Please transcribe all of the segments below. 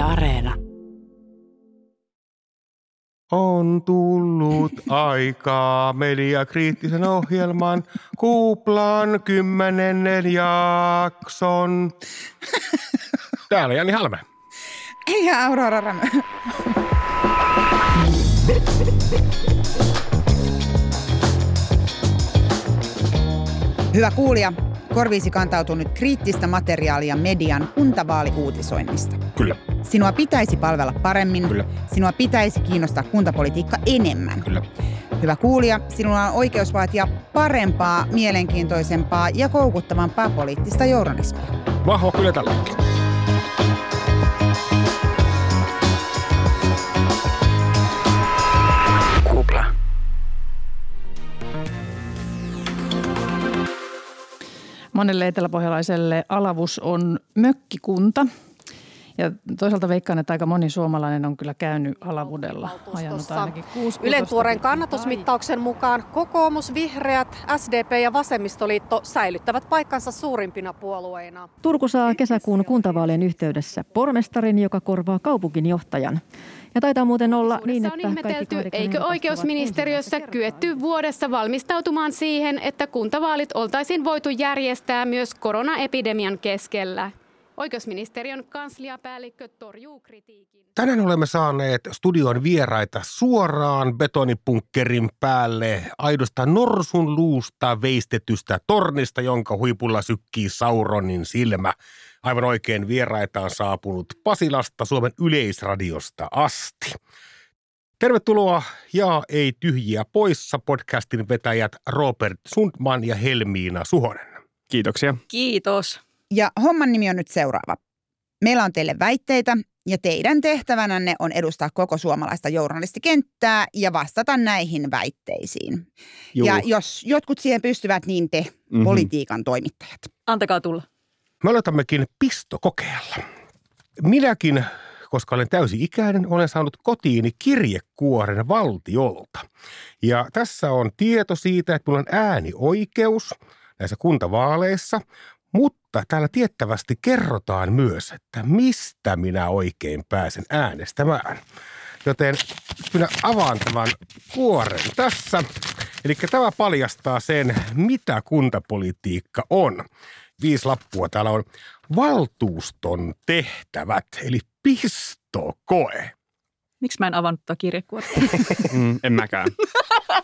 Yle Areena. On tullut aikaa mediakriittisen ohjelman kuplan kymmenennen jakson. Täällä Jani Halme. Ja Aurora Rämö. Hyvä kuulija, korviisi kantautuu nyt kriittistä materiaalia median kuntavaaliuutisoinnista. Kyllä, Sinua pitäisi palvella paremmin. Kyllä. Sinua pitäisi kiinnostaa kuntapolitiikka enemmän. kyllä. Hyvä kuulija, sinulla on oikeus vaatia parempaa, mielenkiintoisempaa ja koukuttavampaa poliittista journalismia. Vahva kyllä tälläkin. Monelle eteläpohjalaiselle Alavus on mökkikunta. Ja toisaalta veikkaan, että aika moni suomalainen on kyllä käynyt Alavudella. Ylen tuoreen kannatusmittauksen mukaan kokoomus, vihreät, SDP ja vasemmistoliitto säilyttävät paikkansa suurimpina puolueina. Turku saa kesäkuun kuntavaalien yhteydessä pormestarin, joka korvaa kaupunginjohtajan. Ja taitaa muuten olla niin, että on kaikki ihmetelty, eikö oikeusministeriössä kyetty vuodessa valmistautumaan siihen, että kuntavaalit oltaisiin voitu järjestää myös koronaepidemian keskellä. Oikeusministeriön kansliapäällikkö torjuu kritiikin. Tänään olemme saaneet studion vieraita suoraan betonipunkkerin päälle aidosta norsun luusta veistetystä tornista, jonka huipulla sykkii Sauronin silmä. Aivan oikein vieraita on saapunut Pasilasta Suomen yleisradiosta asti. Tervetuloa ja ei tyhjiä poissa podcastin vetäjät Robert Sundman ja Helmiina Suhonen. Kiitoksia. Kiitos. Ja homman nimi on nyt seuraava. Meillä on teille väitteitä ja teidän tehtävänänne on edustaa koko suomalaista journalistikenttää ja vastata näihin väitteisiin. Juu. Ja jos jotkut siihen pystyvät, niin te, Mhm. mm-hmm. politiikan toimittajat. Antakaa tulla. Me aloitammekin pistokokeella. Minäkin, koska olen täysi-ikäinen, olen saanut kotiini kirjekuoren valtiolta. Ja tässä on tieto siitä, että minulla on äänioikeus näissä kuntavaaleissa, mutta täällä tiettävästi kerrotaan myös, että mistä minä oikein pääsen äänestämään. Joten minä avaan tämän kuoren tässä. Eli tämä paljastaa sen, mitä kuntapolitiikka on. Viisi lappua täällä on valtuuston tehtävät, eli pistokoe. Miksi mä en avannut tuota kirjekuorta? Mm, en mäkään.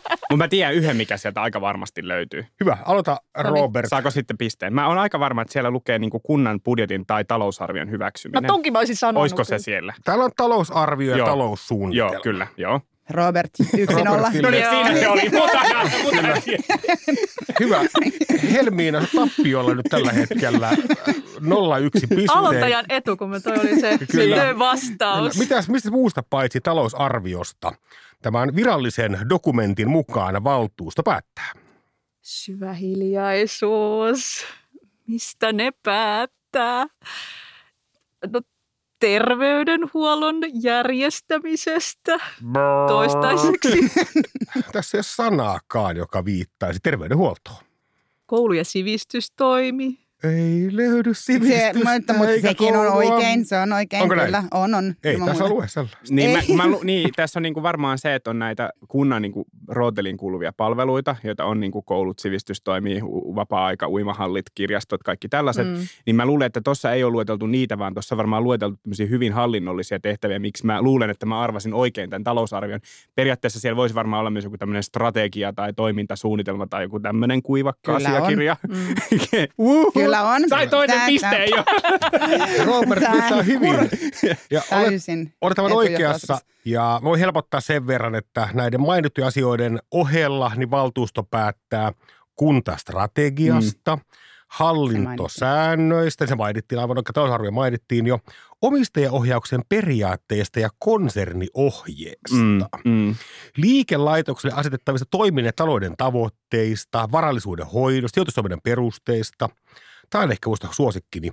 Mutta mä tiedän yhden, mikä sieltä aika varmasti löytyy. Hyvä, aloita. Robert. Saako sitten pisteen? Mä oon aika varma, että siellä lukee niin kunnan budjetin tai talousarvion No hyväksyminen. tonkin mä olisin sanonut. Olisiko se siellä? Täällä on talousarvio ja Joo. taloussuunnitelma. Joo, kyllä. Joo. Robert, yksi nolla. No niin, siinä se oli. Mutta, tiedän. Hyvä. Helmiina, sä tappiolla nyt tällä hetkellä 01 pisteen. Aloittajan etu, kun me toi oli se Kyllä. Kyllä. vastaus. Mitäs, mistä muusta paitsi talousarviosta? Tämän virallisen dokumentin mukaan valtuusto päättää. Syvä hiljaisuus. Mistä ne päättää? No, terveydenhuollon järjestämisestä toistaiseksi. Tässä ei ole sanaakaan, joka viittaisi terveydenhuoltoon. Koulu- ja sivistystoimi. Ei löydy Se, sivistystä mutta, mutta eikä sekin on koulua. oikein, se on oikein, Onko näin? kyllä. On, on. Ei ilman tässä muuta. lue sellaista. Niin, mä, Ei. mä, niin, tässä on niinku varmaan se, että on näitä kunnan niinku rooteliin kuuluvia palveluita, joita on niinku koulut, sivistystoimi, u- vapaa-aika, uimahallit, kirjastot, kaikki tällaiset. Mm. Niin mä luulen, että tuossa ei ole lueteltu niitä, vaan tuossa on varmaan lueteltu hyvin hallinnollisia tehtäviä, miksi mä luulen, että mä arvasin oikein tämän talousarvion. Periaatteessa siellä voisi varmaan olla myös joku tämmöinen strategia tai toimintasuunnitelma tai joku tämmöinen kuivakka Kyllä on. asiakirja. Mm. Uhu. Kyllä on. Sai toinen Tää- pisteen jo. Robert Tää- vetää hyvin. Ja olet, Täysin. olet aivan oikeassa. Ja voi helpottaa sen verran, että näiden mainittujen asioiden ohella niin valtuusto päättää kuntastrategiasta, mm. hallintosäännöistä, se mainittiin aivan oikein, talousarvio mainittiin jo, omistajaohjauksen periaatteista ja konserniohjeesta. Mm, mm. liikelaitokselle asetettavista toiminnan ja talouden tavoitteista, varallisuuden hoidosta, sijoitustoiminnan perusteista. Tämä on ehkä musta suosikkini.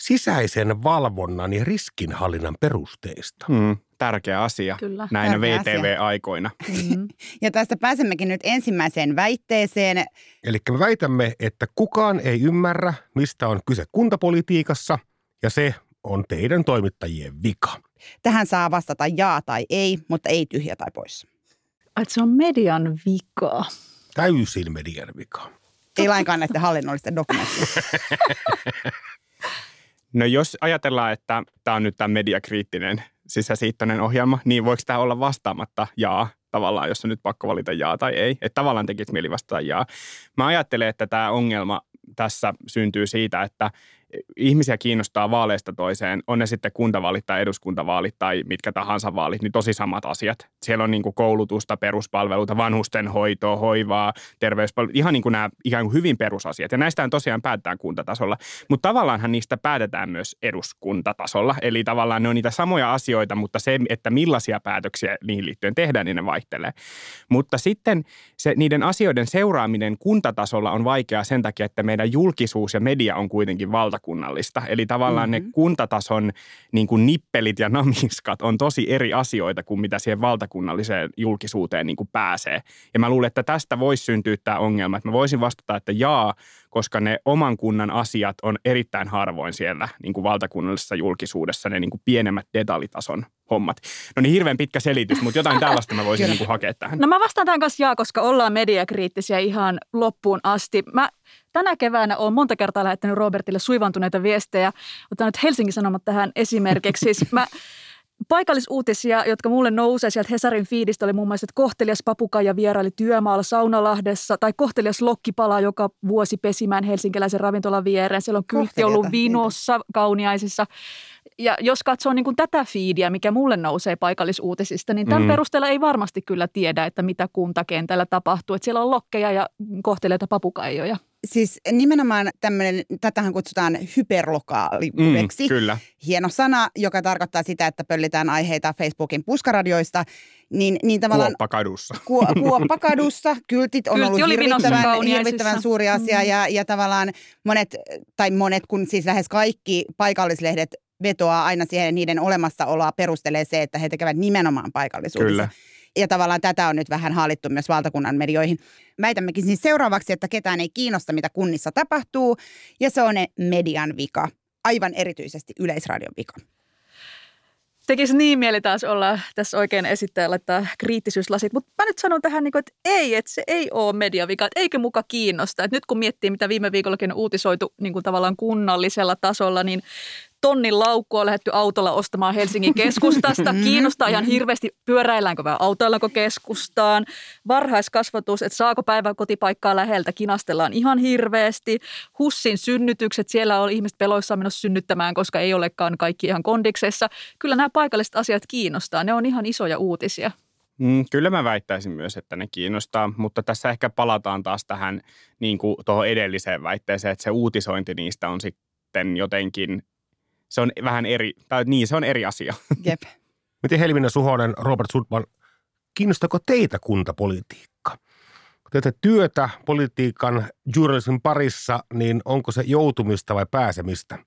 Sisäisen valvonnan ja riskinhallinnan perusteista. Mm, tärkeä asia Kyllä. näinä. VTV-aikoina. Mm. Ja tästä pääsemmekin nyt ensimmäiseen väitteeseen. Eli me väitämme, että kukaan ei ymmärrä, mistä on kyse kuntapolitiikassa, ja se on teidän toimittajien vika? Tähän saa vastata jaa tai ei, mutta ei tyhjä tai pois. Että se on median vika. Täysin median vika. Ei lainkaan näiden hallinnollisten dokumenttien. No jos ajatellaan, että tämä on nyt tämä mediakriittinen sisäsiittoinen ohjelma, niin voiko tämä olla vastaamatta jaa tavallaan, jos on nyt pakko valita jaa tai ei. Että tavallaan tekisi mieli vastata jaa. Mä ajattelen, että tämä ongelma tässä syntyy siitä, että ihmisiä kiinnostaa vaaleista toiseen, on ne sitten kuntavaalit tai eduskuntavaalit tai mitkä tahansa vaalit, niin tosi samat asiat. Siellä on niin kuin koulutusta, peruspalveluita, vanhustenhoitoa, hoivaa, terveyspalveluita, ihan niin kuin nämä ikään kuin hyvin perusasiat. Ja näistä tosiaan päätetään kuntatasolla, mutta tavallaanhan niistä päätetään myös eduskuntatasolla. Eli tavallaan ne on niitä samoja asioita, mutta se, että millaisia päätöksiä niihin liittyen tehdään, niin ne vaihtelee. Mutta sitten se, niiden asioiden seuraaminen kuntatasolla on vaikeaa sen takia, että meidän julkisuus ja media on kuitenkin valta valtakunnallista. Eli tavallaan mm-hmm. ne kuntatason niin kuin nippelit ja namiskat on tosi eri asioita kuin mitä siihen valtakunnalliseen julkisuuteen niin kuin pääsee. Ja mä luulen, että tästä voisi syntyä tämä ongelma, että mä voisin vastata, että jaa, koska ne oman kunnan asiat on erittäin harvoin siellä niin kuin valtakunnallisessa julkisuudessa, ne niin kuin pienemmät detaljitason hommat. No niin, hirveän pitkä selitys, mutta jotain tällaista mä voisin niin kuin hakea tähän. No mä vastaan tämän kanssa jaa, koska ollaan mediakriittisiä ihan loppuun asti. Mä tänä keväänä olen monta kertaa lähettänyt Robertille suivantuneita viestejä. Otan nyt Helsingin Sanomat tähän esimerkiksi. Siis mä Paikallisuutisia, jotka mulle nousee sieltä Hesarin fiidistä, oli muun muassa, että kohtelias papukaija vieraili työmaalla Saunalahdessa tai kohtelias lokki palaa joka vuosi pesimään helsinkiläisen ravintolan viereen. Siellä on kyltti ollut vinossa, kauniaisissa. Ja jos katsoo niin kuin tätä fiidiä, mikä mulle nousee paikallisuutisista, niin tämän mm. perusteella ei varmasti kyllä tiedä, että mitä kuntakentällä tapahtuu. Että siellä on lokkeja ja kohteleita papukaijoja. Siis nimenomaan tämmöinen, tätähän kutsutaan hyperlokaaliudeksi. Mm, kyllä. Hieno sana, joka tarkoittaa sitä, että pöllitään aiheita Facebookin puskaradioista. Niin, niin tavallaan, kuoppakadussa. Ku, kuoppakadussa. Kyltit on Kyltti ollut hirvittävän, hirvittävän suuri asia mm. ja, ja tavallaan monet, tai monet, kun siis lähes kaikki paikallislehdet vetoaa aina siihen, niiden olemassaoloa perustelee se, että he tekevät nimenomaan paikallisuudessa. Kyllä. Ja tavallaan tätä on nyt vähän haalittu myös valtakunnan medioihin. Väitämmekin siis seuraavaksi, että ketään ei kiinnosta, mitä kunnissa tapahtuu, ja se on ne median vika. Aivan erityisesti Yleisradion vika. Tekisi niin mieli taas olla tässä oikein esittäjällä että kriittisyyslasit, mutta mä nyt sanon tähän, niin että ei, että se ei ole mediavika, että eikö muka kiinnosta. Että nyt kun miettii, mitä viime viikollakin on uutisoitu niin kuin tavallaan kunnallisella tasolla, niin tonnin laukku on lähdetty autolla ostamaan Helsingin keskustasta. Kiinnostaa ihan hirveästi, pyöräilläänkö vai autoillako keskustaan. Varhaiskasvatus, että saako päivän kotipaikkaa läheltä, kinastellaan ihan hirveästi. Hussin synnytykset, siellä on ihmiset peloissaan menossa synnyttämään, koska ei olekaan kaikki ihan kondiksessa. Kyllä nämä paikalliset asiat kiinnostaa, ne on ihan isoja uutisia. Mm, kyllä mä väittäisin myös, että ne kiinnostaa, mutta tässä ehkä palataan taas tähän niin kuin tuohon edelliseen väitteeseen, että se uutisointi niistä on sitten jotenkin se on vähän eri, tai niin, se on eri asia. Jep. Miten Helmina Suhonen, Robert Sudman, kiinnostako teitä kuntapolitiikka? Kun teette työtä politiikan journalismin parissa, niin onko se joutumista vai pääsemistä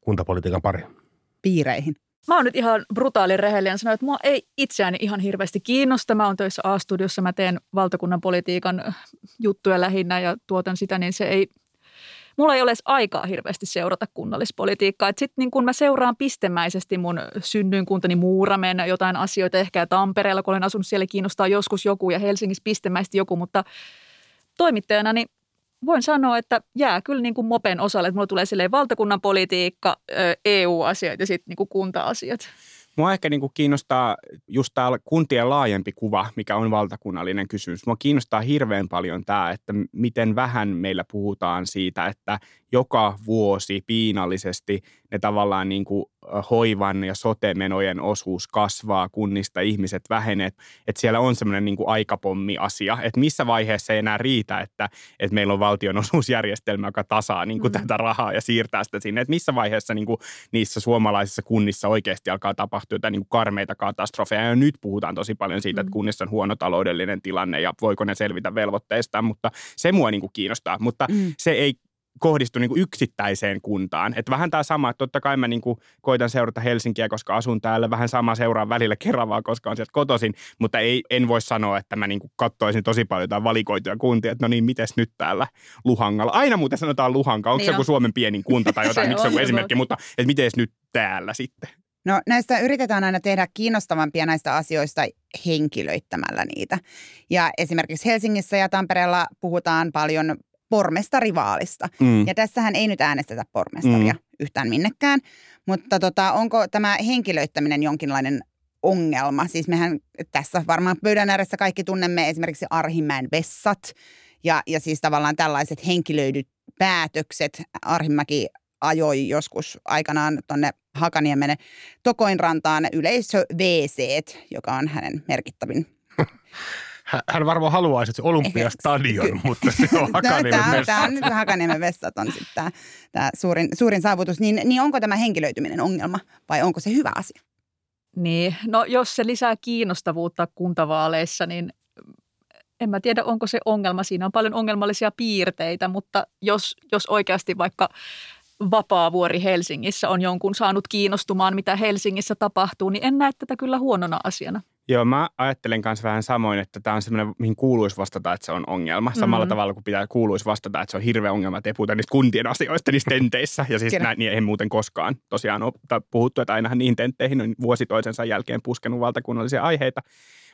kuntapolitiikan pariin? Piireihin. Mä oon nyt ihan brutaali rehellinen sanoa, että mua ei itseäni ihan hirveästi kiinnosta. Mä oon töissä A-studiossa, mä teen valtakunnan politiikan juttuja lähinnä ja tuotan sitä, niin se ei mulla ei ole edes aikaa hirveästi seurata kunnallispolitiikkaa. Sitten niin kun mä seuraan pistemäisesti mun synnyinkuntani Muuramen jotain asioita, ehkä Tampereella, kun olen asunut siellä, kiinnostaa joskus joku ja Helsingissä pistemäisesti joku, mutta toimittajana niin voin sanoa, että jää kyllä niin kuin mopen osalle, että mulla tulee valtakunnan politiikka, EU-asiat ja sitten niin kunta-asiat. Mua ehkä niin kuin kiinnostaa just tämä kuntien laajempi kuva, mikä on valtakunnallinen kysymys. Mua kiinnostaa hirveän paljon tämä, että miten vähän meillä puhutaan siitä, että joka vuosi piinallisesti ne tavallaan niin kuin hoivan ja sote-menojen osuus kasvaa, kunnista ihmiset vähenee. Että siellä on semmoinen niin aikapommi-asia, että missä vaiheessa ei enää riitä, että, että meillä on valtionosuusjärjestelmä, joka tasaa niin kuin mm. tätä rahaa ja siirtää sitä sinne. Että missä vaiheessa niin kuin niissä suomalaisissa kunnissa oikeasti alkaa tapahtua jotain niin kuin karmeita katastrofeja. Ja nyt puhutaan tosi paljon siitä, mm. että kunnissa on huono taloudellinen tilanne ja voiko ne selvitä velvoitteistaan, mutta se mua niin kuin kiinnostaa. Mutta mm. se ei kohdistu niin kuin yksittäiseen kuntaan. Että vähän tämä sama, että totta kai mä niin kuin koitan seurata Helsinkiä, koska asun täällä. Vähän sama seuraan välillä Keravaa, koska on sieltä kotoisin. Mutta ei, en voi sanoa, että mä niin kuin katsoisin tosi paljon jotain valikoituja kuntia, että no niin, mites nyt täällä Luhangalla. Aina muuten sanotaan Luhanga. Onko niin se joku Suomen pienin kunta tai jotain, miksi se on esimerkki, mutta että miten nyt täällä sitten? No näistä yritetään aina tehdä kiinnostavampia näistä asioista henkilöittämällä niitä. Ja esimerkiksi Helsingissä ja Tampereella puhutaan paljon pormestarivaalista. Mm. Ja tässähän ei nyt äänestetä pormestaria mm. yhtään minnekään. Mutta tota, onko tämä henkilöittäminen jonkinlainen ongelma? Siis mehän tässä varmaan pöydän ääressä kaikki tunnemme esimerkiksi Arhimäen vessat ja, ja siis tavallaan tällaiset henkilöidyt päätökset. Arhimäki ajoi joskus aikanaan tuonne Hakaniemen Tokoinrantaan yleisö WC, joka on hänen merkittävin hän varmaan haluaisi, että se Olympiastadion, mutta se on Hakaniemen vessat. Tämä on nyt Hakaniemen vessat on sitten tämä, tämä suurin, suurin saavutus. Niin, niin onko tämä henkilöityminen ongelma vai onko se hyvä asia? Niin, no jos se lisää kiinnostavuutta kuntavaaleissa, niin en mä tiedä, onko se ongelma. Siinä on paljon ongelmallisia piirteitä, mutta jos, jos oikeasti vaikka Vapaavuori Helsingissä on jonkun saanut kiinnostumaan, mitä Helsingissä tapahtuu, niin en näe tätä kyllä huonona asiana. Joo, mä ajattelen kanssa vähän samoin, että tämä on semmoinen, mihin kuuluisi vastata, että se on ongelma. Samalla mm-hmm. tavalla kuin pitää kuuluisi vastata, että se on hirveä ongelma, että ei puhuta niistä kuntien asioista, niistä tenteissä. Ja siis näin, niin ei muuten koskaan tosiaan ole puhuttu, että ainahan niihin tentteihin on vuosi toisensa jälkeen puskenut valtakunnallisia aiheita.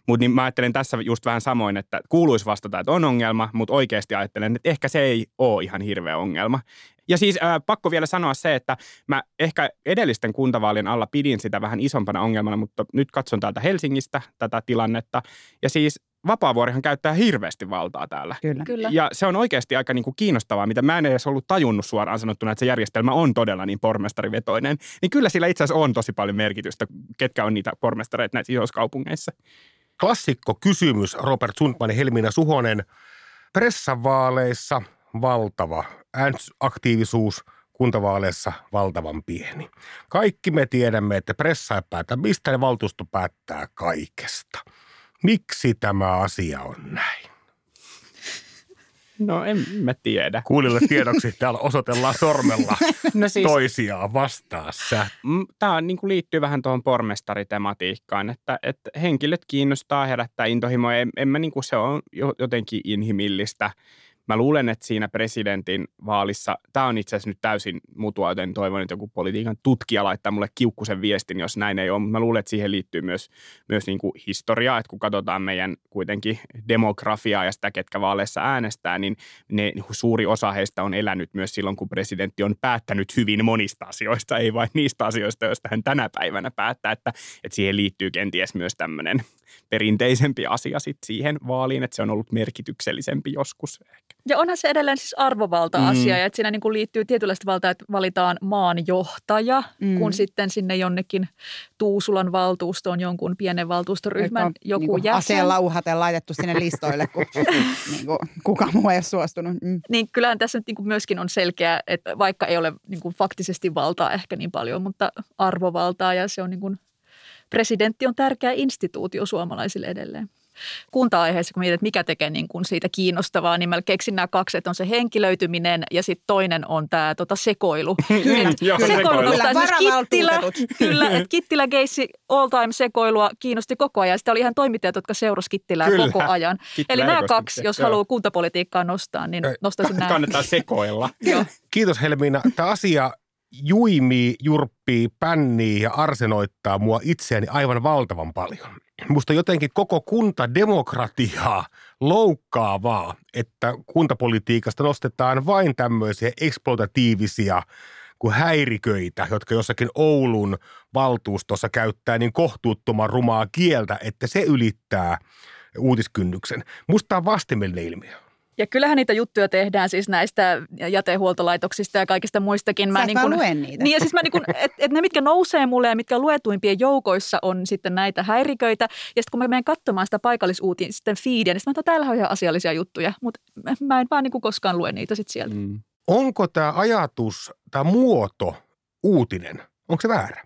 Mutta niin mä ajattelen tässä just vähän samoin, että kuuluisi vastata, että on ongelma, mutta oikeasti ajattelen, että ehkä se ei ole ihan hirveä ongelma. Ja siis äh, pakko vielä sanoa se, että mä ehkä edellisten kuntavaalien alla pidin sitä vähän isompana ongelmana, mutta nyt katson täältä Helsingistä tätä tilannetta. Ja siis Vapaavuorihan käyttää hirveästi valtaa täällä. Kyllä. Kyllä. Ja se on oikeasti aika niin kuin kiinnostavaa, mitä mä en edes ollut tajunnut suoraan sanottuna, että se järjestelmä on todella niin pormestarivetoinen. Niin kyllä sillä itse asiassa on tosi paljon merkitystä, ketkä on niitä pormestareita näissä isoissa kaupungeissa. Klassikko kysymys, Robert Sundman ja Helmiina Suhonen. Pressavaaleissa valtava aktiivisuus kuntavaaleissa valtavan pieni. Kaikki me tiedämme, että pressa ei päätä mistä ja valtuusto päättää kaikesta. Miksi tämä asia on näin? No en mä tiedä. Kuulille tiedoksi täällä osoitellaan sormella no siis, toisiaan vastaa sä. Tämä niin kuin liittyy vähän tuohon pormestaritematiikkaan, että, että henkilöt kiinnostaa, herättää intohimoja. En, en mä niin kuin se on jotenkin inhimillistä – Mä luulen, että siinä presidentin vaalissa, tämä on itse asiassa nyt täysin mutua, joten toivon, että joku politiikan tutkija laittaa mulle kiukkusen viestin, jos näin ei ole. Mutta mä luulen, että siihen liittyy myös, myös niin kuin historiaa, että kun katsotaan meidän kuitenkin demografiaa ja sitä, ketkä vaaleissa äänestää, niin ne, suuri osa heistä on elänyt myös silloin, kun presidentti on päättänyt hyvin monista asioista, ei vain niistä asioista, joista hän tänä päivänä päättää, että, että siihen liittyy kenties myös tämmöinen perinteisempi asia sit siihen vaaliin, että se on ollut merkityksellisempi joskus ehkä. Ja onhan se edelleen siis arvovalta-asia, mm. ja että siinä niin kuin liittyy tietynlaista valtaa, että valitaan maanjohtaja, mm. kun sitten sinne jonnekin Tuusulan valtuustoon jonkun pienen valtuustoryhmän Eikö, joku niin jäsen. Aseella uhaten laitettu sinne listoille, kun niin kuin, kuka muu ei ole suostunut. Mm. Niin kyllähän tässä nyt niin kuin myöskin on selkeä, että vaikka ei ole niin kuin faktisesti valtaa ehkä niin paljon, mutta arvovaltaa, ja se on niin kuin, presidentti on tärkeä instituutio suomalaisille edelleen kunta-aiheessa, kun mietit, että mikä tekee niin kuin siitä kiinnostavaa, niin mä keksin nämä kaksi, että on se henkilöityminen ja sitten toinen on tämä tota, sekoilu. Kyllä, Joo, sekoilu. Kyllä, Kittilä, kyllä, että Kittilä Geissi all time sekoilua kiinnosti koko ajan. Sitten oli ihan toimittajat, jotka seurasivat Kittilää kyllä. koko ajan. Kittilä Eli nämä kaksi, jos haluaa kuntapolitiikkaa nostaa, niin nostaisin nämä. Kannattaa sekoilla. Kiitos Helmiina. Tämä asia juimii, jurppii, pännii ja arsenoittaa mua itseäni aivan valtavan paljon. Musta jotenkin koko kuntademokratiaa loukkaavaa, että kuntapolitiikasta nostetaan vain tämmöisiä eksploitatiivisia kuin häiriköitä, jotka jossakin Oulun valtuustossa käyttää niin kohtuuttoman rumaa kieltä, että se ylittää uutiskynnyksen. Musta on vastenmielinen ilmiö. Ja kyllähän niitä juttuja tehdään siis näistä jätehuoltolaitoksista ja kaikista muistakin. Mä Sä niin kun, luen niitä. Niin ja siis mä niin kun, et, et ne, mitkä nousee mulle ja mitkä luetuimpien joukoissa on sitten näitä häiriköitä. Ja sitten kun mä menen katsomaan sitä sitten feedia, niin sitten mä täällä on ihan asiallisia juttuja. Mutta mä en vaan niin koskaan lue niitä sitten sieltä. Mm. Onko tämä ajatus, tämä muoto uutinen, onko se väärä?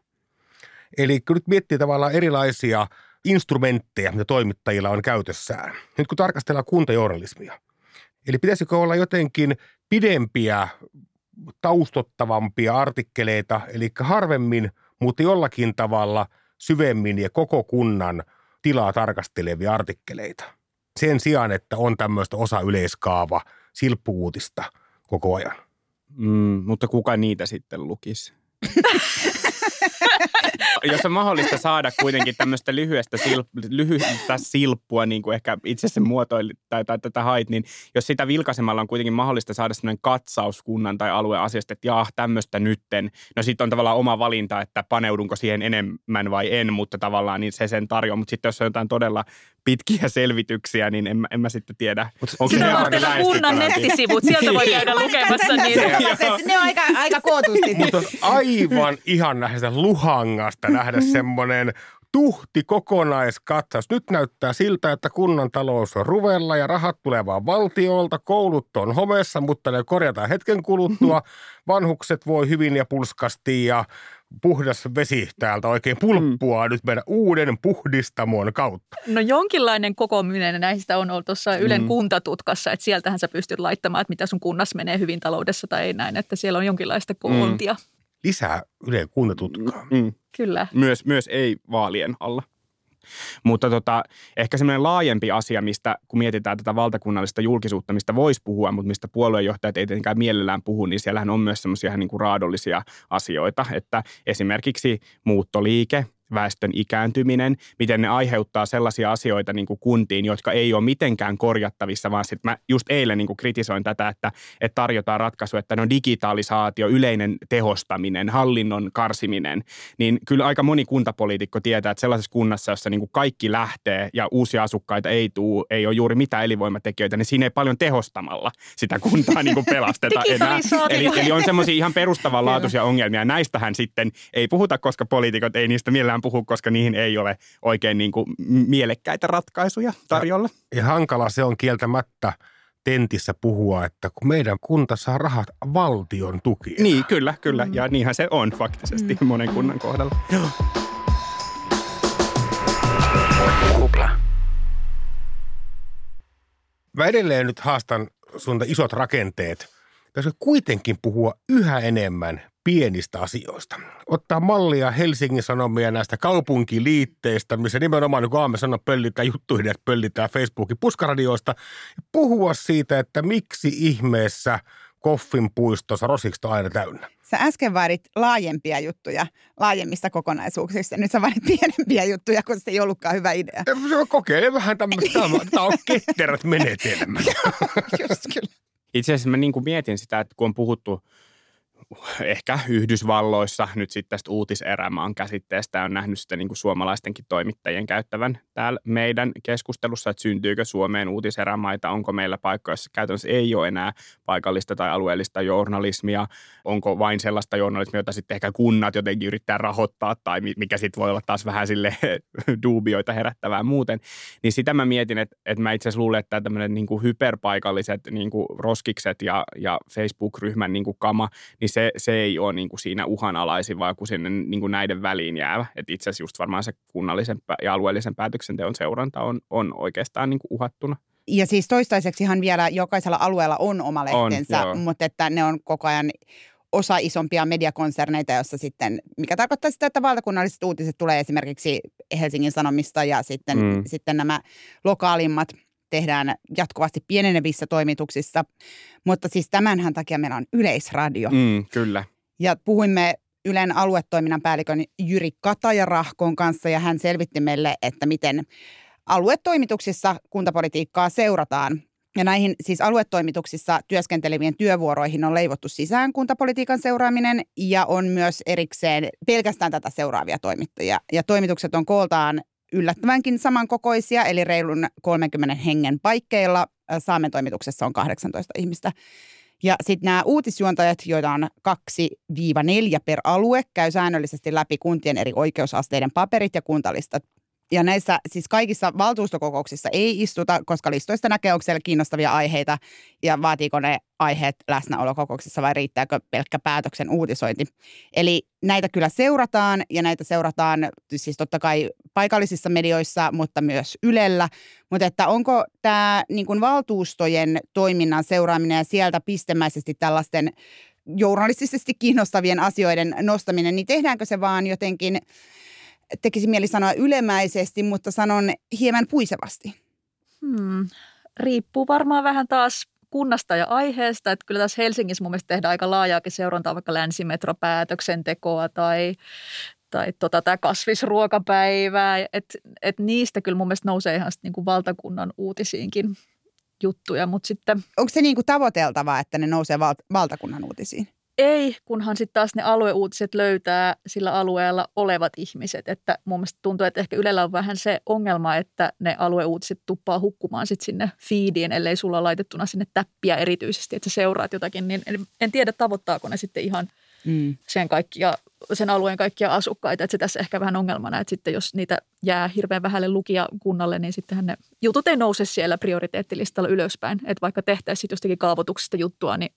Eli kun nyt miettii tavallaan erilaisia instrumentteja, mitä toimittajilla on käytössään. Nyt kun tarkastellaan kuntajournalismia – Eli pitäisikö olla jotenkin pidempiä, taustottavampia artikkeleita, eli harvemmin, mutta jollakin tavalla syvemmin ja koko kunnan tilaa tarkastelevia artikkeleita. Sen sijaan, että on tämmöistä osa yleiskaava silppuuutista koko ajan. Mm, mutta kuka niitä sitten lukisi? Jos on mahdollista saada kuitenkin tämmöistä lyhyestä, silp, lyhyistä silppua, niin kuin ehkä itse se muotoili tai, tai tätä hait, niin jos sitä vilkaisemalla on kuitenkin mahdollista saada semmoinen katsaus kunnan tai alueen asiasta, että jaa, tämmöistä nytten. No sitten on tavallaan oma valinta, että paneudunko siihen enemmän vai en, mutta tavallaan niin se sen tarjoaa. Mutta sitten jos on jotain todella pitkiä selvityksiä, niin en, en mä sitten tiedä. Onko se on kunnan nettisivut, sieltä voi käydä lukemassa niitä. Ne on aika, aika kootusti. Mutta aivan ihan nähdä luhangasta nähdä semmoinen tuhti kokonaiskatsaus. Nyt näyttää siltä, että kunnan talous on ruvella ja rahat tulee vaan valtiolta, koulut on homessa, mutta ne korjataan hetken kuluttua. Vanhukset voi hyvin ja pulskasti ja puhdas vesi täältä oikein pulppua mm. nyt meidän uuden puhdistamon kautta. No jonkinlainen kokoaminen näistä on ollut tuossa Ylen mm. kuntatutkassa, että sieltähän sä pystyt laittamaan, että mitä sun kunnassa menee hyvin taloudessa tai ei näin, että siellä on jonkinlaista koontia. Mm. Lisää Ylen kuntatutkaa. Mm. Kyllä. Myös, myös ei vaalien alla. Mutta tota, ehkä semmoinen laajempi asia, mistä kun mietitään tätä valtakunnallista julkisuutta, mistä voisi puhua, mutta mistä puoluejohtajat ei tietenkään mielellään puhu, niin siellähän on myös semmoisia niin kuin raadollisia asioita, että esimerkiksi muuttoliike – väestön ikääntyminen, miten ne aiheuttaa sellaisia asioita niin kuin kuntiin, jotka ei ole mitenkään korjattavissa, vaan sitten mä just eilen niin kuin kritisoin tätä, että, että tarjotaan ratkaisu, että no digitalisaatio, yleinen tehostaminen, hallinnon karsiminen, niin kyllä aika moni kuntapoliitikko tietää, että sellaisessa kunnassa, jossa niin kuin kaikki lähtee ja uusia asukkaita ei tule, ei ole juuri mitään elinvoimatekijöitä, niin siinä ei paljon tehostamalla sitä kuntaa niin kuin pelasteta enää. Eli, eli on semmoisia ihan perustavanlaatuisia ongelmia. Näistähän sitten ei puhuta, koska poliitikot ei niistä mielellään enää puhu, koska niihin ei ole oikein niin kuin mielekkäitä ratkaisuja tarjolla. Ja, ja hankala se on kieltämättä tentissä puhua, että kun meidän kunta saa rahat valtion tukia. Niin, kyllä, kyllä. Ja niinhän se on faktisesti mm. monen kunnan kohdalla. Joo. Mä edelleen nyt haastan sun isot rakenteet. Pitäisikö kuitenkin puhua yhä enemmän pienistä asioista. Ottaa mallia Helsingin Sanomia näistä kaupunkiliitteistä, missä nimenomaan niin kuin Aame sanoi, pöllitään juttuihin, että pöllitään Facebookin puskaradioista. Ja puhua siitä, että miksi ihmeessä Koffin puistossa rosiksta on aina täynnä. Sä äsken vaadit laajempia juttuja laajemmista kokonaisuuksista. Nyt sä vaadit pienempiä juttuja, koska se ei ollutkaan hyvä idea. Kokeile vähän tämmöistä. Tämä on ketterät menetelmät. Just kyllä. Itse asiassa mä niin kuin mietin sitä, että kun on puhuttu – ehkä Yhdysvalloissa nyt sitten tästä uutiserämaan käsitteestä on nähnyt sitten niin kuin suomalaistenkin toimittajien käyttävän täällä meidän keskustelussa, että syntyykö Suomeen uutiserämaita, onko meillä paikkoja, joissa käytännössä ei ole enää paikallista tai alueellista journalismia, onko vain sellaista journalismia, jota sitten ehkä kunnat jotenkin yrittää rahoittaa tai mikä sitten voi olla taas vähän sille duubioita herättävää muuten, niin sitä mä mietin, että, että mä itse asiassa luulen, että tämmöinen niin hyperpaikalliset niin kuin roskikset ja, ja Facebook-ryhmän niin kuin kama, niin se se, se ei ole niin kuin siinä uhanalaisin, vaan kun sinne niin kuin näiden väliin jäävä. Et itse asiassa just varmaan se kunnallisen ja alueellisen päätöksenteon seuranta on, on oikeastaan niin kuin uhattuna. Ja siis toistaiseksihan vielä jokaisella alueella on oma lehtensä, on, mutta että ne on koko ajan osa isompia mediakonserneita, jossa sitten, mikä tarkoittaa sitä, että valtakunnalliset uutiset tulee esimerkiksi Helsingin Sanomista ja sitten, mm. sitten nämä lokaalimmat – tehdään jatkuvasti pienenevissä toimituksissa. Mutta siis tämänhän takia meillä on yleisradio. Mm, kyllä. Ja puhuimme Ylen aluetoiminnan päällikön Jyri Katajarahkon kanssa ja hän selvitti meille, että miten aluetoimituksissa kuntapolitiikkaa seurataan. Ja näihin siis aluetoimituksissa työskentelevien työvuoroihin on leivottu sisään kuntapolitiikan seuraaminen ja on myös erikseen pelkästään tätä seuraavia toimittajia. Ja toimitukset on kooltaan yllättävänkin samankokoisia, eli reilun 30 hengen paikkeilla. Saamen toimituksessa on 18 ihmistä. Ja sitten nämä uutisjuontajat, joita on 2-4 per alue, käy säännöllisesti läpi kuntien eri oikeusasteiden paperit ja kuntalistat. Ja näissä siis kaikissa valtuustokokouksissa ei istuta, koska listoista näkee, onko siellä kiinnostavia aiheita ja vaatiiko ne aiheet läsnäolokokouksissa vai riittääkö pelkkä päätöksen uutisointi. Eli näitä kyllä seurataan ja näitä seurataan siis totta kai paikallisissa medioissa, mutta myös Ylellä. Mutta että onko tämä niin kuin valtuustojen toiminnan seuraaminen ja sieltä pistemäisesti tällaisten journalistisesti kiinnostavien asioiden nostaminen, niin tehdäänkö se vaan jotenkin, tekisi mieli sanoa ylemäisesti, mutta sanon hieman puisevasti? Hmm. Riippuu varmaan vähän taas kunnasta ja aiheesta. Että kyllä tässä Helsingissä mun mielestä tehdään aika laajaakin seurantaa vaikka länsimetropäätöksentekoa tai, tai tota, tämä kasvisruokapäivää. Et, et niistä kyllä mun mielestä nousee ihan niin kuin valtakunnan uutisiinkin juttuja, mutta sitten... Onko se niin kuin tavoiteltavaa, että ne nousee val- valtakunnan uutisiin? Ei, kunhan sitten taas ne alueuutiset löytää sillä alueella olevat ihmiset. Että mun mielestä tuntuu, että ehkä Ylellä on vähän se ongelma, että ne alueuutiset tuppaa hukkumaan sitten sinne feediin, ellei sulla ole laitettuna sinne täppiä erityisesti, että sä seuraat jotakin. Niin en tiedä, tavoittaako ne sitten ihan mm. sen, kaikkia, sen alueen kaikkia asukkaita. Että se tässä ehkä vähän ongelmana, että sitten jos niitä jää hirveän vähälle lukijakunnalle, niin sittenhän ne jutut ei nouse siellä prioriteettilistalla ylöspäin. Että vaikka tehtäisiin jostakin kaavoituksesta juttua, niin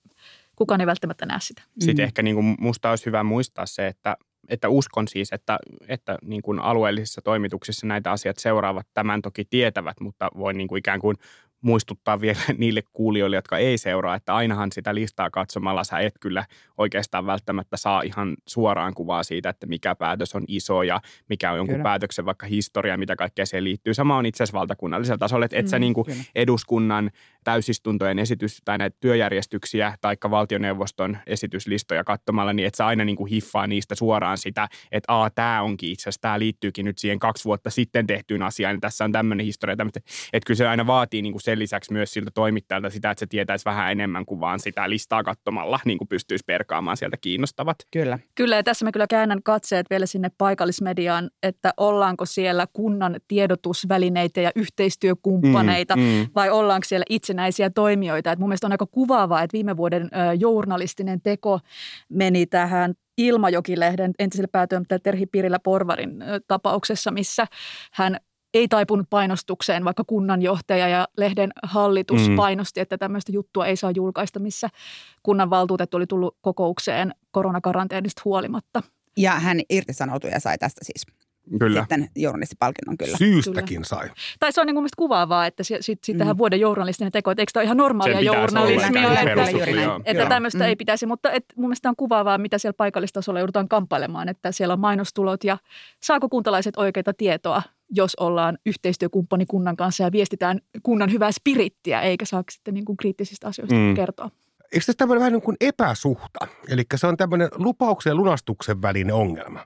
kukaan ei välttämättä näe sitä. Sitten mm. ehkä niin kuin musta olisi hyvä muistaa se, että, että uskon siis, että, että niin kuin alueellisissa toimituksissa näitä asiat seuraavat tämän toki tietävät, mutta voin niin kuin ikään kuin muistuttaa vielä niille kuulijoille, jotka ei seuraa, että ainahan sitä listaa katsomalla sä et kyllä oikeastaan välttämättä saa ihan suoraan kuvaa siitä, että mikä päätös on iso ja mikä on jonkun kyllä. päätöksen vaikka historia, mitä kaikkea siihen liittyy. Sama on itse asiassa valtakunnallisella tasolla, että et mm, sä niin kuin eduskunnan täysistuntojen esitys tai näitä työjärjestyksiä tai valtioneuvoston esityslistoja katsomalla, niin et sä aina niin kuin hiffaa niistä suoraan sitä, että a, tämä onkin itse asiassa, tämä liittyykin nyt siihen kaksi vuotta sitten tehtyyn asiaan, niin tässä on tämmöinen historia, tämmöistä. että kyllä se aina vaatii niin kuin sen lisäksi myös siltä toimittajalta sitä, että se tietäisi vähän enemmän kuin vaan sitä listaa katsomalla, niin kuin pystyisi perkaamaan sieltä kiinnostavat. Kyllä. Kyllä, ja tässä mä kyllä käännän katseet vielä sinne paikallismediaan, että ollaanko siellä kunnan tiedotusvälineitä ja yhteistyökumppaneita, mm, mm. vai ollaanko siellä itsenäisiä toimijoita. Et mun mielestä on aika kuvaavaa, että viime vuoden ö, journalistinen teko meni tähän Ilmajokilehden entiselle päätoimittajalle Terhi Pirilä Porvarin tapauksessa, missä hän ei taipunut painostukseen, vaikka kunnanjohtaja ja lehden hallitus mm. painosti, että tämmöistä juttua ei saa julkaista, missä kunnanvaltuutettu oli tullut kokoukseen koronakaranteenista huolimatta. Ja hän irtisanoutui ja sai tästä siis Kyllä. sitten journalistipalkinnon kyllä. Syystäkin kyllä. sai. Tai se on niin mielestäni kuvaavaa, että sitten mm. vuoden journalistinen teko, että eikö tämä ole ihan normaalia journalismia, että, että tämmöistä mm. ei pitäisi, mutta et, mun mielestä on kuvaavaa, mitä siellä paikallistasolla joudutaan kamppailemaan, että siellä on mainostulot ja saako kuntalaiset oikeita tietoa jos ollaan yhteistyökumppani kunnan kanssa ja viestitään kunnan hyvää spirittiä, eikä saa sitten niin kuin kriittisistä asioista mm. kertoa. Eikö tässä tämmöinen vähän niin kuin epäsuhta? Eli se on tämmöinen lupauksen ja lunastuksen välinen ongelma.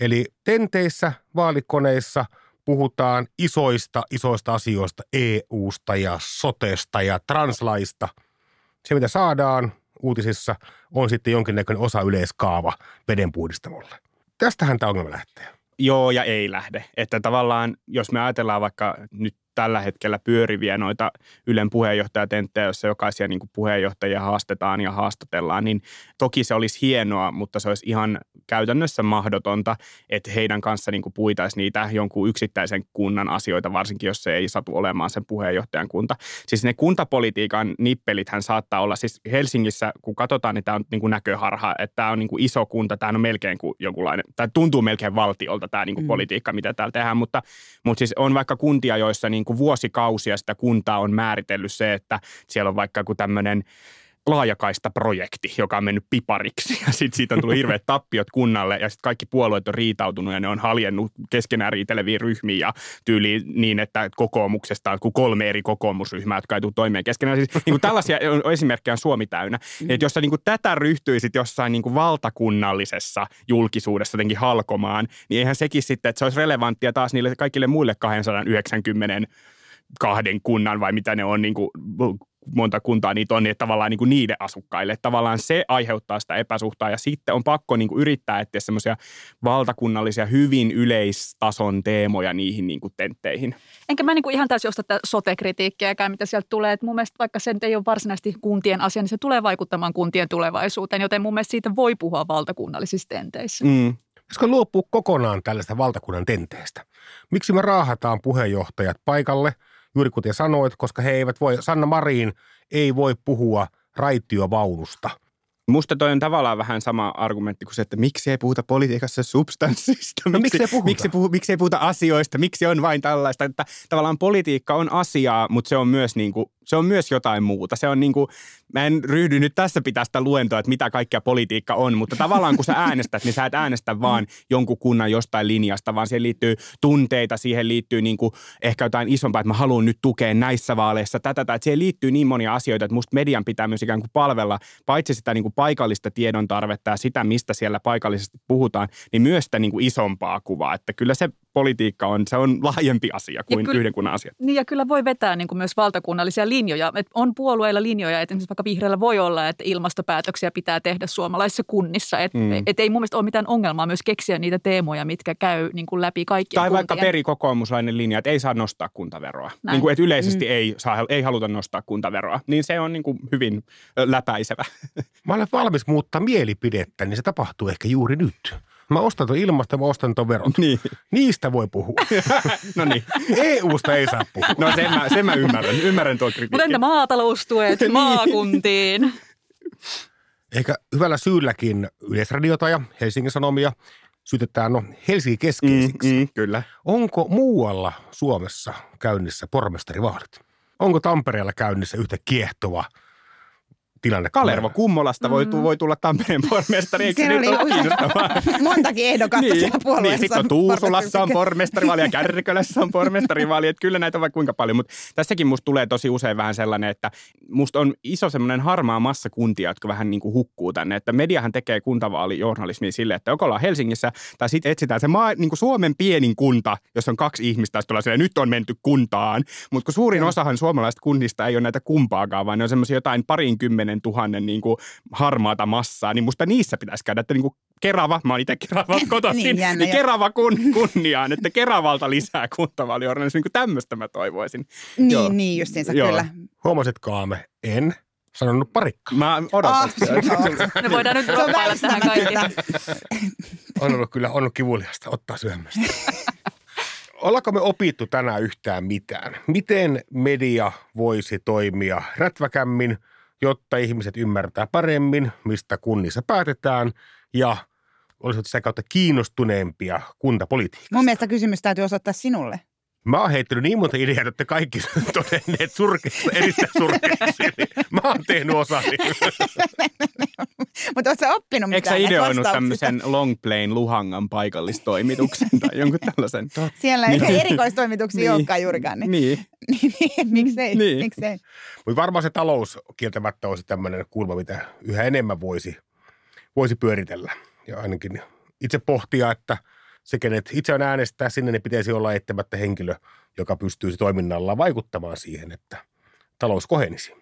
Eli tenteissä, vaalikoneissa puhutaan isoista, isoista asioista, EU-sta ja sotesta ja translaista. Se, mitä saadaan uutisissa, on sitten jonkinnäköinen osa yleiskaava vedenpuhdistamolle. Tästähän tämä ongelma lähtee. Joo ja ei lähde. Että tavallaan, jos me ajatellaan vaikka nyt tällä hetkellä pyöriviä noita Ylen puheenjohtajatenttejä, joissa jokaisia niin puheenjohtajia haastetaan ja haastatellaan, niin toki se olisi hienoa, mutta se olisi ihan käytännössä mahdotonta, että heidän kanssa niin puitaisi niitä jonkun yksittäisen kunnan asioita, varsinkin jos se ei satu olemaan sen puheenjohtajan kunta. Siis ne kuntapolitiikan nippelithän saattaa olla, siis Helsingissä, kun katsotaan, niin tämä on niin kuin näköharha, että tämä on niin kuin iso kunta, tämä on melkein kuin jonkunlainen, tämä tuntuu melkein valtiolta tämä niin kuin mm. politiikka, mitä täällä tehdään, mutta, mutta siis on vaikka kuntia, joissa niin kuin vuosikausia sitä kuntaa on määritellyt se, että siellä on vaikka joku tämmöinen laajakaista projekti, joka on mennyt pipariksi. Ja sitten siitä on tullut hirveät tappiot kunnalle ja sitten kaikki puolueet on riitautunut ja ne on haljennut keskenään riiteleviä ryhmiä ja tyyli niin, että kokoomuksesta on kolme eri kokoomusryhmää, jotka ei tule toimeen keskenään. Siis, niin kuin tällaisia esimerkkejä on Suomi täynnä. Mm. Että jos sä niin kuin tätä ryhtyisit jossain niin kuin valtakunnallisessa julkisuudessa jotenkin halkomaan, niin eihän sekin sitten, että se olisi relevanttia taas niille kaikille muille 290 kahden kunnan vai mitä ne on niin kuin monta kuntaa niitä on, niin tavallaan niin kuin niiden asukkaille. Että tavallaan se aiheuttaa sitä epäsuhtaa ja sitten on pakko niin kuin yrittää etsiä semmoisia valtakunnallisia hyvin yleistason teemoja niihin niin kuin tentteihin. Enkä mä niin kuin ihan täysin osta tätä sote-kritiikkiäkään, mitä sieltä tulee. Et mun mielestä vaikka se ei ole varsinaisesti kuntien asia, niin se tulee vaikuttamaan kuntien tulevaisuuteen, joten mun mielestä siitä voi puhua valtakunnallisissa tenteissä. Mm. Pitäisikö luopua kokonaan tällaista valtakunnan tenteestä? Miksi me raahataan puheenjohtajat paikalle, juuri kuten sanoit, koska he eivät voi, Sanna Marin ei voi puhua raitiovaunusta – Musta toi on tavallaan vähän sama argumentti kuin se, että miksi ei puhuta politiikassa substanssista. No, miksi, miksi, ei puhuta? Miksi, puhu, miksi ei puhuta asioista, miksi on vain tällaista. Että tavallaan politiikka on asiaa, mutta se on myös niin kuin se on myös jotain muuta. Se on niin kuin, mä en ryhdy nyt tässä pitää sitä luentoa, että mitä kaikkea politiikka on, mutta tavallaan kun sä äänestät, niin sä et äänestä vaan jonkun kunnan jostain linjasta, vaan siihen liittyy tunteita, siihen liittyy niin kuin ehkä jotain isompaa, että mä haluan nyt tukea näissä vaaleissa tätä, että siihen liittyy niin monia asioita, että musta median pitää myös ikään kuin palvella paitsi sitä niin kuin paikallista tiedon tarvetta ja sitä, mistä siellä paikallisesti puhutaan, niin myös sitä niin kuin isompaa kuvaa, että kyllä se politiikka on, se on laajempi asia kuin kyllä, yhden kunnan asia. Niin ja kyllä voi vetää niin kuin myös valtakunnallisia linjoja. Et on puolueilla linjoja, että esimerkiksi vaikka vihreällä voi olla, että ilmastopäätöksiä pitää tehdä suomalaisissa kunnissa. Että mm. et ei mun mielestä ole mitään ongelmaa myös keksiä niitä teemoja, mitkä käy niin kuin läpi kaikki. Tai kuntien. vaikka perikokoomuslainen linja, että ei saa nostaa kuntaveroa. Niin kuin, että yleisesti mm. ei, saa, ei haluta nostaa kuntaveroa. Niin se on niin kuin hyvin läpäisevä. Mä olen valmis muuttaa mielipidettä, niin se tapahtuu ehkä juuri nyt. Mä ostan tuon ilmasta, mä ostan tuon verot. Niin. Niistä voi puhua. no niin. EUsta ei saa puhua. No sen mä, sen mä ymmärrän. Ymmärrän tuo kritiikki. Mutta entä maataloustuet niin. maakuntiin? Ehkä hyvällä syylläkin Yleisradiota ja Helsingin Sanomia syytetään no Helsingin keskeisiksi. Mm, mm, kyllä. Onko muualla Suomessa käynnissä pormestarivaalit? Onko Tampereella käynnissä yhtä kiehtova – tilanne. Kalervo Kummolasta voi, mm. voi tulla Tampereen pormestari, eikö se, nyt ole Montakin ehdokasta niin, siellä puolueessa. Niin, sitten on Tuusulassa on pormestarivaali ja Kärkölässä on pormestarivaali, että kyllä näitä on vaikka kuinka paljon, mutta tässäkin musta tulee tosi usein vähän sellainen, että musta on iso semmoinen harmaa massa kuntia, jotka vähän niin kuin hukkuu tänne, että mediahan tekee kuntavaalijournalismia sille, että joko ollaan Helsingissä tai sitten etsitään se maa, niin kuin Suomen pienin kunta, jossa on kaksi ihmistä, josta silleen, nyt on menty kuntaan, mutta kun suurin osahan suomalaisista kunnista ei ole näitä kumpaakaan, vaan ne on semmoisia jotain parinkymmenen kymmenen tuhannen niin kuin harmaata massaa, niin musta niissä pitäisi käydä, että niin kuin Kerava, mä oon itse Kerava kotoisin, niin, jännä, niin Kerava kun, kunniaan, että Keravalta lisää kuntavaliorganismia, niin tämmöistä mä toivoisin. Niin, Joo. niin justiinsa Joo. kyllä. Huomasitko me? En sanonut parikka. Mä odotan oh, sitä. Me voidaan nyt droppailla tähän kaikille. on ollut kyllä on ollut kivuliasta ottaa syömästä. Ollaanko me opittu tänään yhtään mitään? Miten media voisi toimia rätväkämmin – jotta ihmiset ymmärtää paremmin, mistä kunnissa päätetään ja olisivat sitä kautta kiinnostuneempia kuntapolitiikasta. Mun mielestä kysymys täytyy osoittaa sinulle. Mä oon heittänyt niin monta ideaa, että kaikki todenneet surkeasti, erittäin surkeasti. Mä oon tehnyt osa. Mutta ootko oppinut mitään Eikö sä ideoinut tämmöisen Longplain Luhangan paikallistoimituksen tai jonkun tällaisen? Siellä ei niin. erikoistoimituksia niin. olekaan juurikaan. Niin. niin. niin, niin miksei, niin. miksei. Mutta varmaan se talous kieltämättä olisi tämmöinen kulma, mitä yhä enemmän voisi, voisi pyöritellä. Ja ainakin itse pohtia, että – se, kenet itse on äänestää sinne, niin pitäisi olla eittämättä henkilö, joka pystyisi toiminnalla vaikuttamaan siihen, että talous kohenisi.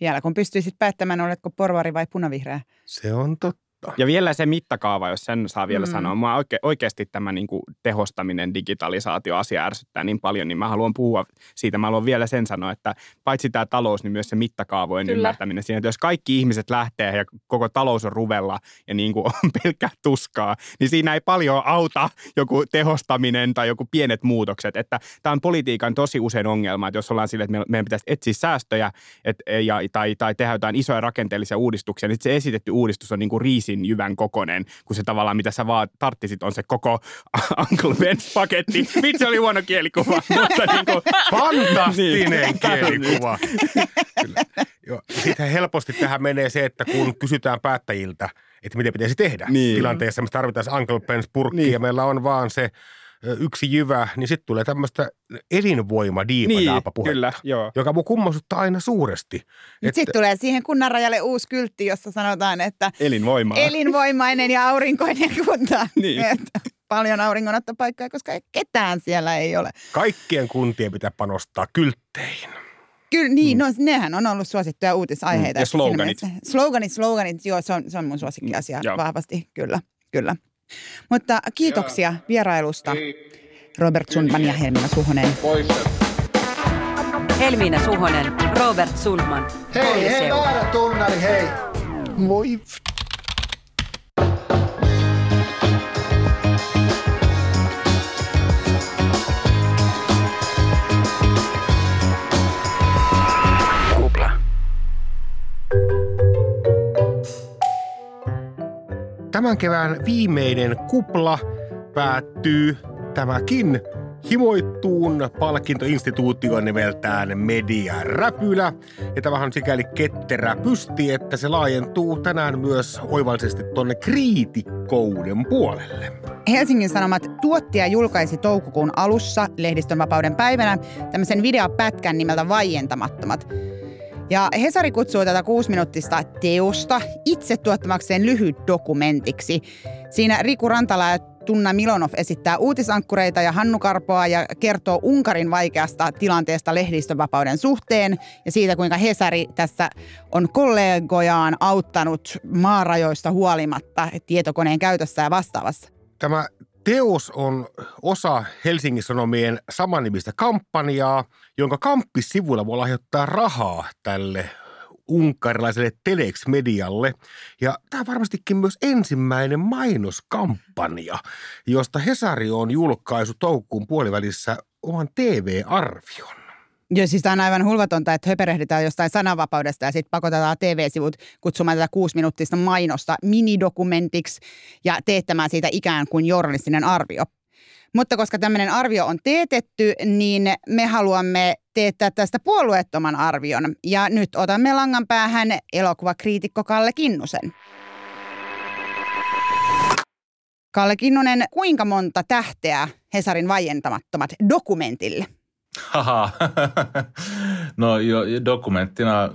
Vielä kun pystyisit päättämään, oletko porvari vai punavihreä. Se on totta totta. Ja vielä se mittakaava, jos sen saa vielä mm. sanoa. Mua oike, oikeasti tämä niin kuin tehostaminen, digitalisaatio asia ärsyttää niin paljon, niin mä haluan puhua siitä. Mä haluan vielä sen sanoa, että paitsi tämä talous, niin myös se mittakaavojen Kyllä. ymmärtäminen siinä. Että jos kaikki ihmiset lähtee ja koko talous on ruvella ja niin kuin on pelkkää tuskaa, niin siinä ei paljon auta joku tehostaminen tai joku pienet muutokset. Että tämä on politiikan tosi usein ongelma, että jos ollaan sille, että meidän pitäisi etsiä säästöjä et, ja, tai, tai tehdä jotain isoja rakenteellisia uudistuksia, niin se esitetty uudistus on niin kuin riisi riisin jyvän kokonen, kun se tavallaan, mitä sä vaan tarttisit, on se koko Uncle Ben's paketti. Vitsi oli huono kielikuva, mutta niin kuin, fantastinen kielikuva. Kyllä. Sitten helposti tähän menee se, että kun kysytään päättäjiltä, että mitä pitäisi tehdä niin. tilanteessa, missä tarvitaan Uncle Ben's purkki niin. ja meillä on vaan se yksi jyvä, niin sitten tulee tämmöistä elinvoima diipa niin, kyllä, joo. joka mun kummastuttaa aina suuresti. Että... Sitten tulee siihen kunnan rajalle uusi kyltti, jossa sanotaan, että Elinvoima. elinvoimainen ja aurinkoinen kunta. niin. Että paljon auringonottopaikkoja, koska ketään siellä ei ole. Kaikkien kuntien pitää panostaa kyltteihin. Kyllä, niin, mm. no nehän on ollut suosittuja uutisaiheita. Mm. Ja sloganit. Sloganit, sloganit, joo, se on, se on mun suosikkiasia mm. vahvasti, kyllä, kyllä. Mutta kiitoksia vierailusta Robert Sundman ja Helmina Suhonen. Helmiina Suhonen, Robert Sundman. Hei, hei, väärä tunnari, hei. Moi. Tämän kevään viimeinen kupla päättyy tämäkin himoittuun palkintoinstituutioon nimeltään Media Räpylä. Ja tämähän on sikäli ketterä pysti, että se laajentuu tänään myös oivallisesti tuonne kriitikkouden puolelle. Helsingin Sanomat tuottaja julkaisi toukokuun alussa lehdistönvapauden päivänä tämmöisen videopätkän nimeltä Vaientamattomat. Ja Hesari kutsuu tätä kuusiminuuttista teosta itse tuottamakseen lyhyt dokumentiksi. Siinä Riku Rantala ja Tunna Milonov esittää uutisankkureita ja Hannu Karpoa ja kertoo Unkarin vaikeasta tilanteesta lehdistönvapauden suhteen ja siitä, kuinka Hesari tässä on kollegojaan auttanut maarajoista huolimatta tietokoneen käytössä ja vastaavassa. Tämä teos on osa Helsingin Sanomien samannimistä kampanjaa, jonka kamppissivuilla voi lahjoittaa rahaa tälle unkarilaiselle Telex-medialle. Ja tämä varmastikin myös ensimmäinen mainoskampanja, josta Hesari on julkaissut toukokuun puolivälissä oman TV-arvion. Joo, siis tämä on aivan hulvatonta, että höperehditään jostain sananvapaudesta ja sitten pakotetaan TV-sivut kutsumaan tätä kuusiminuuttista mainosta minidokumentiksi ja teettämään siitä ikään kuin journalistinen arvio. Mutta koska tämmöinen arvio on teetetty, niin me haluamme teettää tästä puolueettoman arvion. Ja nyt otamme langan päähän elokuvakriitikko Kalle Kinnusen. Kalle Kinnunen, kuinka monta tähteä Hesarin vaientamattomat dokumentille? Haha. No jo, dokumenttina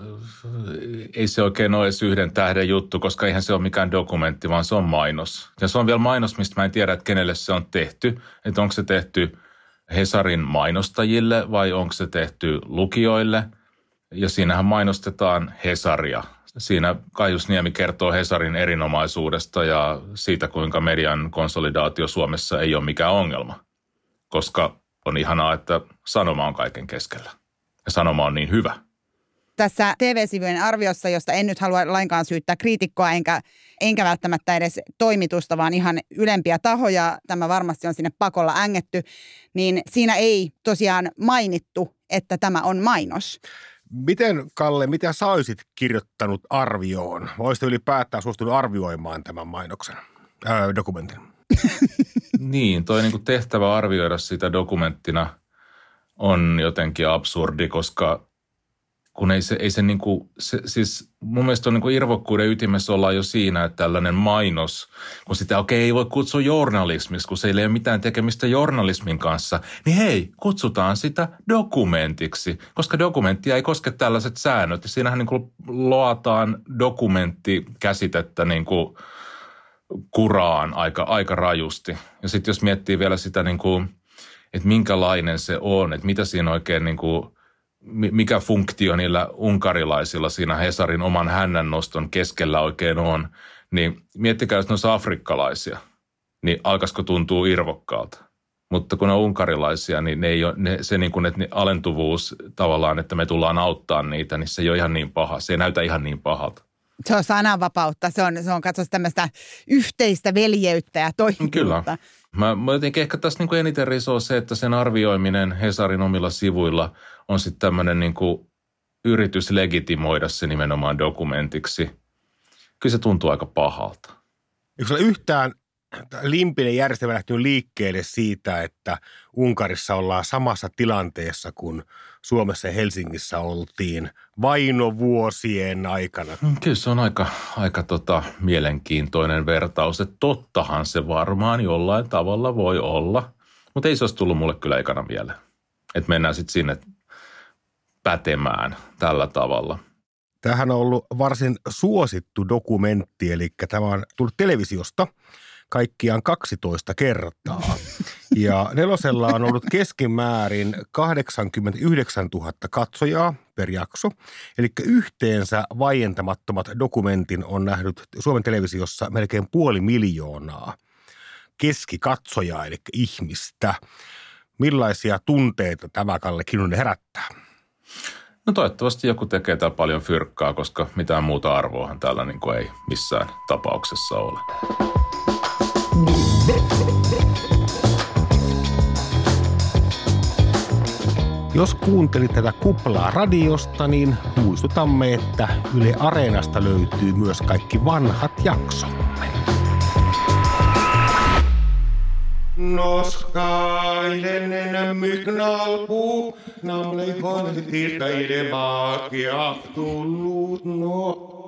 ei se oikein ole edes yhden tähden juttu, koska eihän se ole mikään dokumentti, vaan se on mainos. Ja se on vielä mainos, mistä mä en tiedä, että kenelle se on tehty. Että onko se tehty Hesarin mainostajille vai onko se tehty lukijoille. Ja siinähän mainostetaan Hesaria. Siinä Kaius Niemi kertoo Hesarin erinomaisuudesta ja siitä, kuinka median konsolidaatio Suomessa ei ole mikään ongelma. Koska on ihanaa, että sanoma on kaiken keskellä. Ja sanoma on niin hyvä. Tässä TV-sivujen arviossa, josta en nyt halua lainkaan syyttää kriitikkoa, enkä, enkä välttämättä edes toimitusta, vaan ihan ylempiä tahoja, tämä varmasti on sinne pakolla ängetty, niin siinä ei tosiaan mainittu, että tämä on mainos. Miten, Kalle, mitä sä olisit kirjoittanut arvioon? Voisitko ylipäätään suostunut arvioimaan tämän mainoksen, ää, dokumentin? niin, toi niinku tehtävä arvioida sitä dokumenttina on jotenkin absurdi, koska kun ei se, ei se niinku, se, siis mun mielestä on niinku irvokkuuden ytimessä ollaan jo siinä, että tällainen mainos, kun sitä okei okay, ei voi kutsua journalismiksi, kun se ei ole mitään tekemistä journalismin kanssa, niin hei, kutsutaan sitä dokumentiksi, koska dokumenttia ei koske tällaiset säännöt. Ja siinähän niinku loataan dokumenttikäsitettä niinku – kuraan aika, aika rajusti. Ja sitten jos miettii vielä sitä, niin kuin, että minkälainen se on, että mitä siinä oikein, niin kuin, mikä funktio niillä unkarilaisilla siinä Hesarin oman hännännoston keskellä oikein on, niin miettikää, jos ne olisi afrikkalaisia, niin alkaisiko tuntuu irvokkaalta. Mutta kun ne on unkarilaisia, niin ne ei ole, ne, se niin kuin, että ne alentuvuus tavallaan, että me tullaan auttaa niitä, niin se ei ole ihan niin paha. Se ei näytä ihan niin pahalta. Se on sananvapautta, se on, se on katsotaan tämmöistä yhteistä veljeyttä ja toimivuutta. Kyllä. Mä, mä jotenkin ehkä tässä niin kuin eniten risoo se, että sen arvioiminen Hesarin omilla sivuilla on sitten tämmöinen niin kuin yritys legitimoida se nimenomaan dokumentiksi. Kyllä se tuntuu aika pahalta. Eikö ole yhtään limpinen järjestelmä lähtenyt liikkeelle siitä, että Unkarissa ollaan samassa tilanteessa kuin Suomessa ja Helsingissä oltiin vainovuosien aikana. Mm, kyllä se on aika, aika tota, mielenkiintoinen vertaus, että tottahan se varmaan jollain tavalla voi olla, mutta ei se olisi tullut mulle kyllä ekana mieleen. Että mennään sitten sinne pätemään tällä tavalla. Tämähän on ollut varsin suosittu dokumentti, eli tämä on tullut televisiosta – kaikkiaan 12 kertaa. Ja nelosella on ollut keskimäärin 89 000 katsojaa per jakso. Eli yhteensä vaientamattomat dokumentin on nähnyt Suomen televisiossa melkein puoli miljoonaa keskikatsojaa, eli ihmistä. Millaisia tunteita tämä Kalle Kinnunen herättää? No toivottavasti joku tekee täällä paljon fyrkkaa, koska mitään muuta arvoahan täällä niin kuin ei missään tapauksessa ole. Jos kuuntelit tätä kuplaa radiosta, niin muistutamme, että Yle Areenasta löytyy myös kaikki vanhat jaksomme. Noskaiden enää namle namleikon tiirtäiden maakia tullut no.